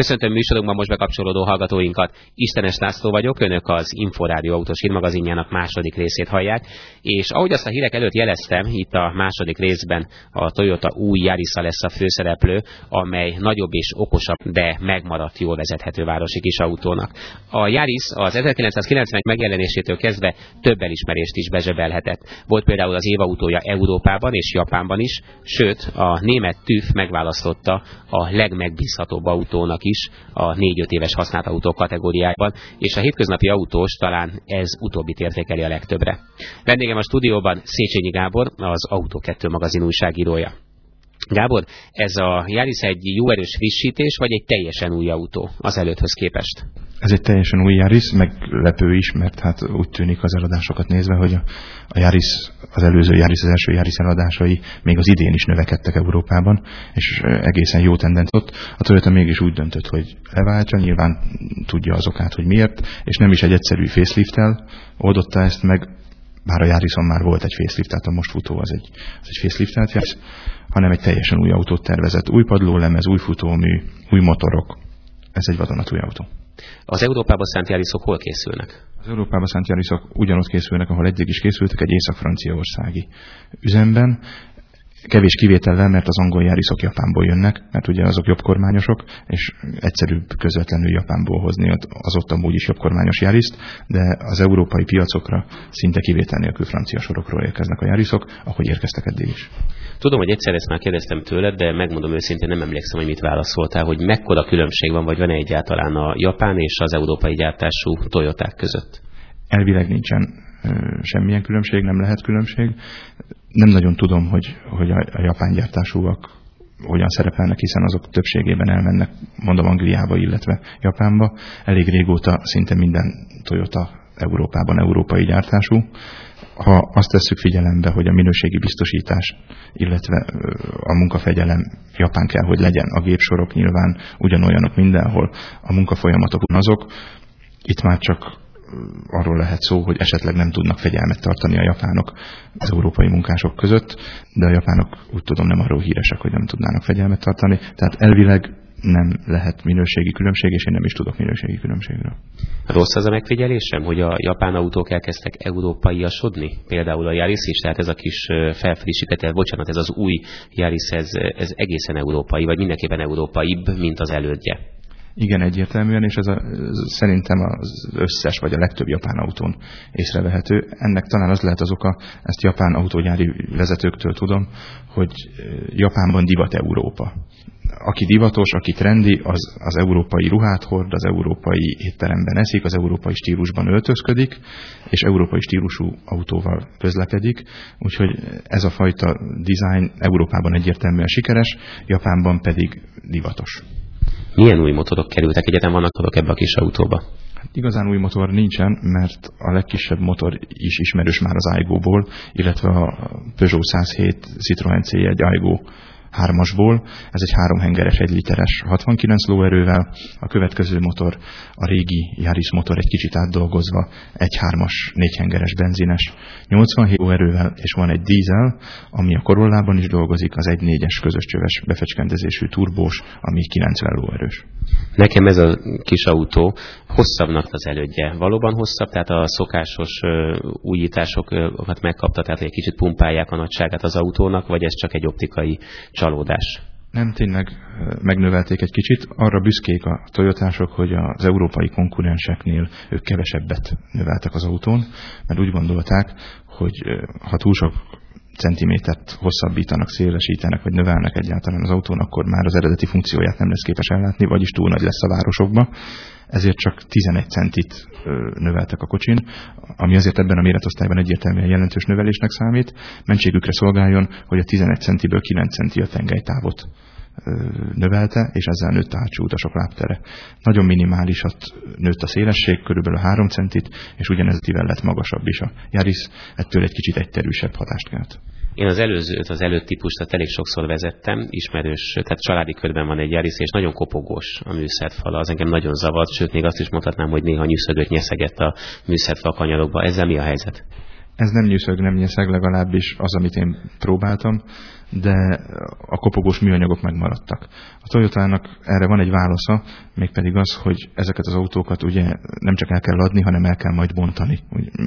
Köszöntöm műsorunkban most bekapcsolódó hallgatóinkat. Istenes László vagyok, önök az Inforádió autós hírmagazinjának második részét hallják, és ahogy azt a hírek előtt jeleztem, itt a második részben a Toyota új yaris lesz a főszereplő, amely nagyobb és okosabb, de megmaradt jól vezethető városi kis autónak. A Yaris az 1990 megjelenésétől kezdve több elismerést is bezsebelhetett. Volt például az évautója Európában és Japánban is, sőt a német TÜV megválasztotta a legmegbízhatóbb autónak a 4-5 éves használt autó kategóriában, és a hétköznapi autós talán ez utóbbit értékeli a legtöbbre. Vendégem a stúdióban Széchenyi Gábor, az Autó 2 magazin újságírója. Gábor, ez a Yaris egy jó erős frissítés, vagy egy teljesen új autó az előtthöz képest? Ez egy teljesen új Yaris, meglepő is, mert hát úgy tűnik az eladásokat nézve, hogy a, a Yaris, az előző Yaris, az első Yaris eladásai még az idén is növekedtek Európában, és egészen jó tendenciát. A Toyota mégis úgy döntött, hogy leváltja, nyilván tudja az okát, hogy miért, és nem is egy egyszerű facelift-tel oldotta ezt meg, bár a Yarison már volt egy facelift, tehát a most futó az egy, az egy facelift hanem egy teljesen új autót tervezett. Új padlólemez, új futómű, új motorok. Ez egy vadonatúj autó. Az Európában szánt járiszok hol készülnek? Az Európában szánt járiszok ugyanott készülnek, ahol eddig is készültek, egy észak-franciaországi üzemben kevés kivétellel, mert az angol járiszok Japánból jönnek, mert ugye azok jobb kormányosok, és egyszerűbb közvetlenül Japánból hozni az ott amúgy is jobb kormányos járiszt, de az európai piacokra szinte kivétel nélkül francia sorokról érkeznek a járiszok, ahogy érkeztek eddig is. Tudom, hogy egyszer ezt már kérdeztem tőled, de megmondom őszintén, nem emlékszem, hogy mit válaszoltál, hogy mekkora különbség van, vagy van-e egyáltalán a japán és az európai gyártású Toyoták között? Elvileg nincsen semmilyen különbség, nem lehet különbség. Nem nagyon tudom, hogy, hogy a, japán gyártásúak hogyan szerepelnek, hiszen azok többségében elmennek, mondom Angliába, illetve Japánba. Elég régóta szinte minden Toyota Európában európai gyártású. Ha azt tesszük figyelembe, hogy a minőségi biztosítás, illetve a munkafegyelem Japán kell, hogy legyen, a gépsorok nyilván ugyanolyanok mindenhol, a munkafolyamatok azok, itt már csak arról lehet szó, hogy esetleg nem tudnak fegyelmet tartani a japánok az európai munkások között, de a japánok úgy tudom nem arról híresek, hogy nem tudnának fegyelmet tartani. Tehát elvileg nem lehet minőségi különbség, és én nem is tudok minőségi különbségről. Rossz az a megfigyelésem, hogy a japán autók elkezdtek európaiasodni? Például a Yaris is, tehát ez a kis felfrissített, bocsánat, ez az új Yaris, ez, ez egészen európai, vagy mindenképpen európaibb, mint az elődje. Igen, egyértelműen, és ez, a, szerintem az összes vagy a legtöbb japán autón észrevehető. Ennek talán az lehet az oka, ezt japán autógyári vezetőktől tudom, hogy Japánban divat Európa. Aki divatos, aki trendi, az, az európai ruhát hord, az európai étteremben eszik, az európai stílusban öltözködik, és európai stílusú autóval közlekedik. Úgyhogy ez a fajta design Európában egyértelműen sikeres, Japánban pedig divatos. Milyen új motorok kerültek? Egyetem vannak adok ebbe a kis autóba? Hát igazán új motor nincsen, mert a legkisebb motor is ismerős már az Aigo-ból, illetve a Peugeot 107 Citroen C1 Aigo hármasból. Ez egy háromhengeres, egy literes 69 lóerővel. A következő motor a régi Yaris motor egy kicsit átdolgozva, egy hármas, négyhengeres benzines 87 lóerővel, és van egy dízel, ami a Corollában is dolgozik, az egy négyes közös csöves befecskendezésű turbós, ami 90 lóerős. Nekem ez a kis autó hosszabbnak az elődje. Valóban hosszabb, tehát a szokásos újításokat megkapta, tehát egy kicsit pumpálják a nagyságát az autónak, vagy ez csak egy optikai csalódás? Nem, tényleg megnövelték egy kicsit. Arra büszkék a Toyotások, hogy az európai konkurenseknél ők kevesebbet növeltek az autón, mert úgy gondolták, hogy ha túl sok centimétert hosszabbítanak, szélesítenek, vagy növelnek egyáltalán az autón, akkor már az eredeti funkcióját nem lesz képes ellátni, vagyis túl nagy lesz a városokba. Ezért csak 11 centit növeltek a kocsin, ami azért ebben a méretosztályban egyértelműen jelentős növelésnek számít. Mentségükre szolgáljon, hogy a 11 centiből 9 centi a tengelytávot növelte, és ezzel nőtt a hátsó utasok lábtere. Nagyon minimálisat nőtt a szélesség, körülbelül 3 centit, és ugyaneztivel lett magasabb is a Yaris, ettől egy kicsit egyterűsebb hatást kelt. Én az előzőt, az előtt típust elég sokszor vezettem, ismerős, tehát családi körben van egy Yaris, és nagyon kopogós a műszerfala, az engem nagyon zavart, sőt még azt is mondhatnám, hogy néha nyűszögött, nyeszegett a műszerfal kanyarokba. Ezzel mi a helyzet? Ez nem nyűszög, nem nyeszeg, legalábbis az, amit én próbáltam. De a kopogós műanyagok megmaradtak. A Toyotának erre van egy válasza, mégpedig az, hogy ezeket az autókat ugye nem csak el kell adni, hanem el kell majd bontani.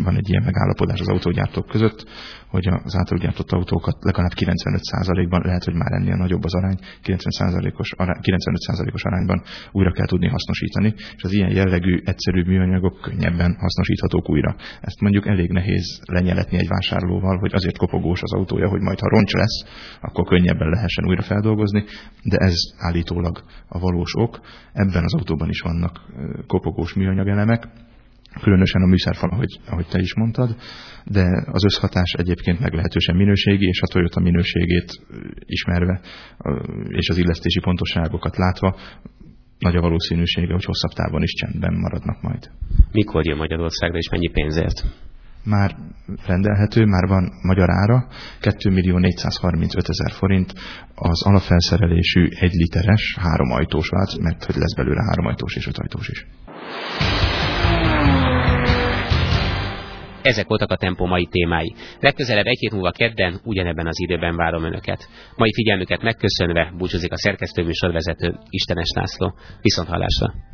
Van egy ilyen megállapodás az autógyártók között, hogy az általuk gyártott autókat legalább 95%-ban, lehet, hogy már ennél nagyobb az arány, 90%-os arány, 95%-os arányban újra kell tudni hasznosítani, és az ilyen jellegű egyszerű műanyagok könnyebben hasznosíthatók újra. Ezt mondjuk elég nehéz lenyeletni egy vásárlóval, hogy azért kopogós az autója, hogy majd ha roncs lesz, akkor könnyebben lehessen újra feldolgozni, de ez állítólag a valós ok. Ebben az autóban is vannak kopogós műanyagelemek, különösen a műszerfal, ahogy, ahogy te is mondtad, de az összhatás egyébként meglehetősen minőségi, és a Toyota minőségét ismerve, és az illesztési pontosságokat látva, nagy a valószínűsége, hogy hosszabb távon is csendben maradnak majd. Mikor jön Magyarországra, és mennyi pénzért? Már rendelhető, már van magyar ára, 2 millió 435 ezer forint, az alapfelszerelésű egy literes, három ajtós vált, mert hogy lesz belőle három ajtós és öt ajtós is. Ezek voltak a Tempo mai témái. Legközelebb egy hét múlva kedden, ugyanebben az időben várom Önöket. Mai figyelmüket megköszönve búcsúzik a szerkesztőműsorvezető Istenes László. Viszont hallásra!